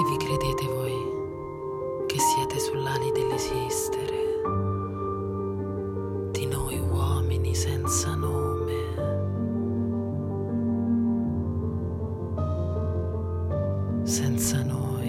Perché vi credete voi che siete sull'ali dell'esistere, di noi uomini senza nome? Senza nome.